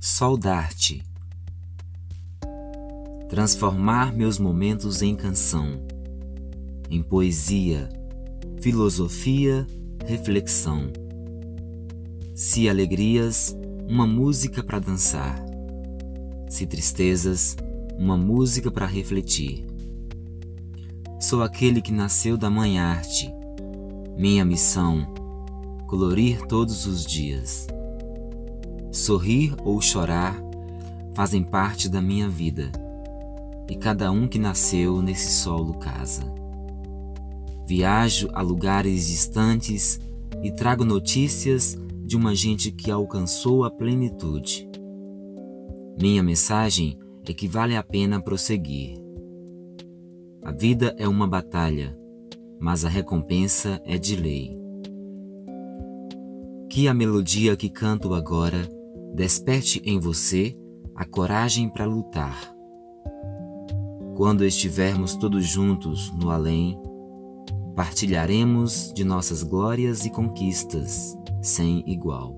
Saudar-te. Transformar meus momentos em canção, em poesia, filosofia, reflexão. Se alegrias, uma música para dançar. Se tristezas, uma música para refletir. Sou aquele que nasceu da mãe arte. Minha missão, colorir todos os dias. Sorrir ou chorar fazem parte da minha vida, e cada um que nasceu nesse solo casa. Viajo a lugares distantes e trago notícias de uma gente que alcançou a plenitude. Minha mensagem é que vale a pena prosseguir. A vida é uma batalha, mas a recompensa é de lei. Que a melodia que canto agora desperte em você a coragem para lutar. Quando estivermos todos juntos no além, partilharemos de nossas glórias e conquistas sem igual.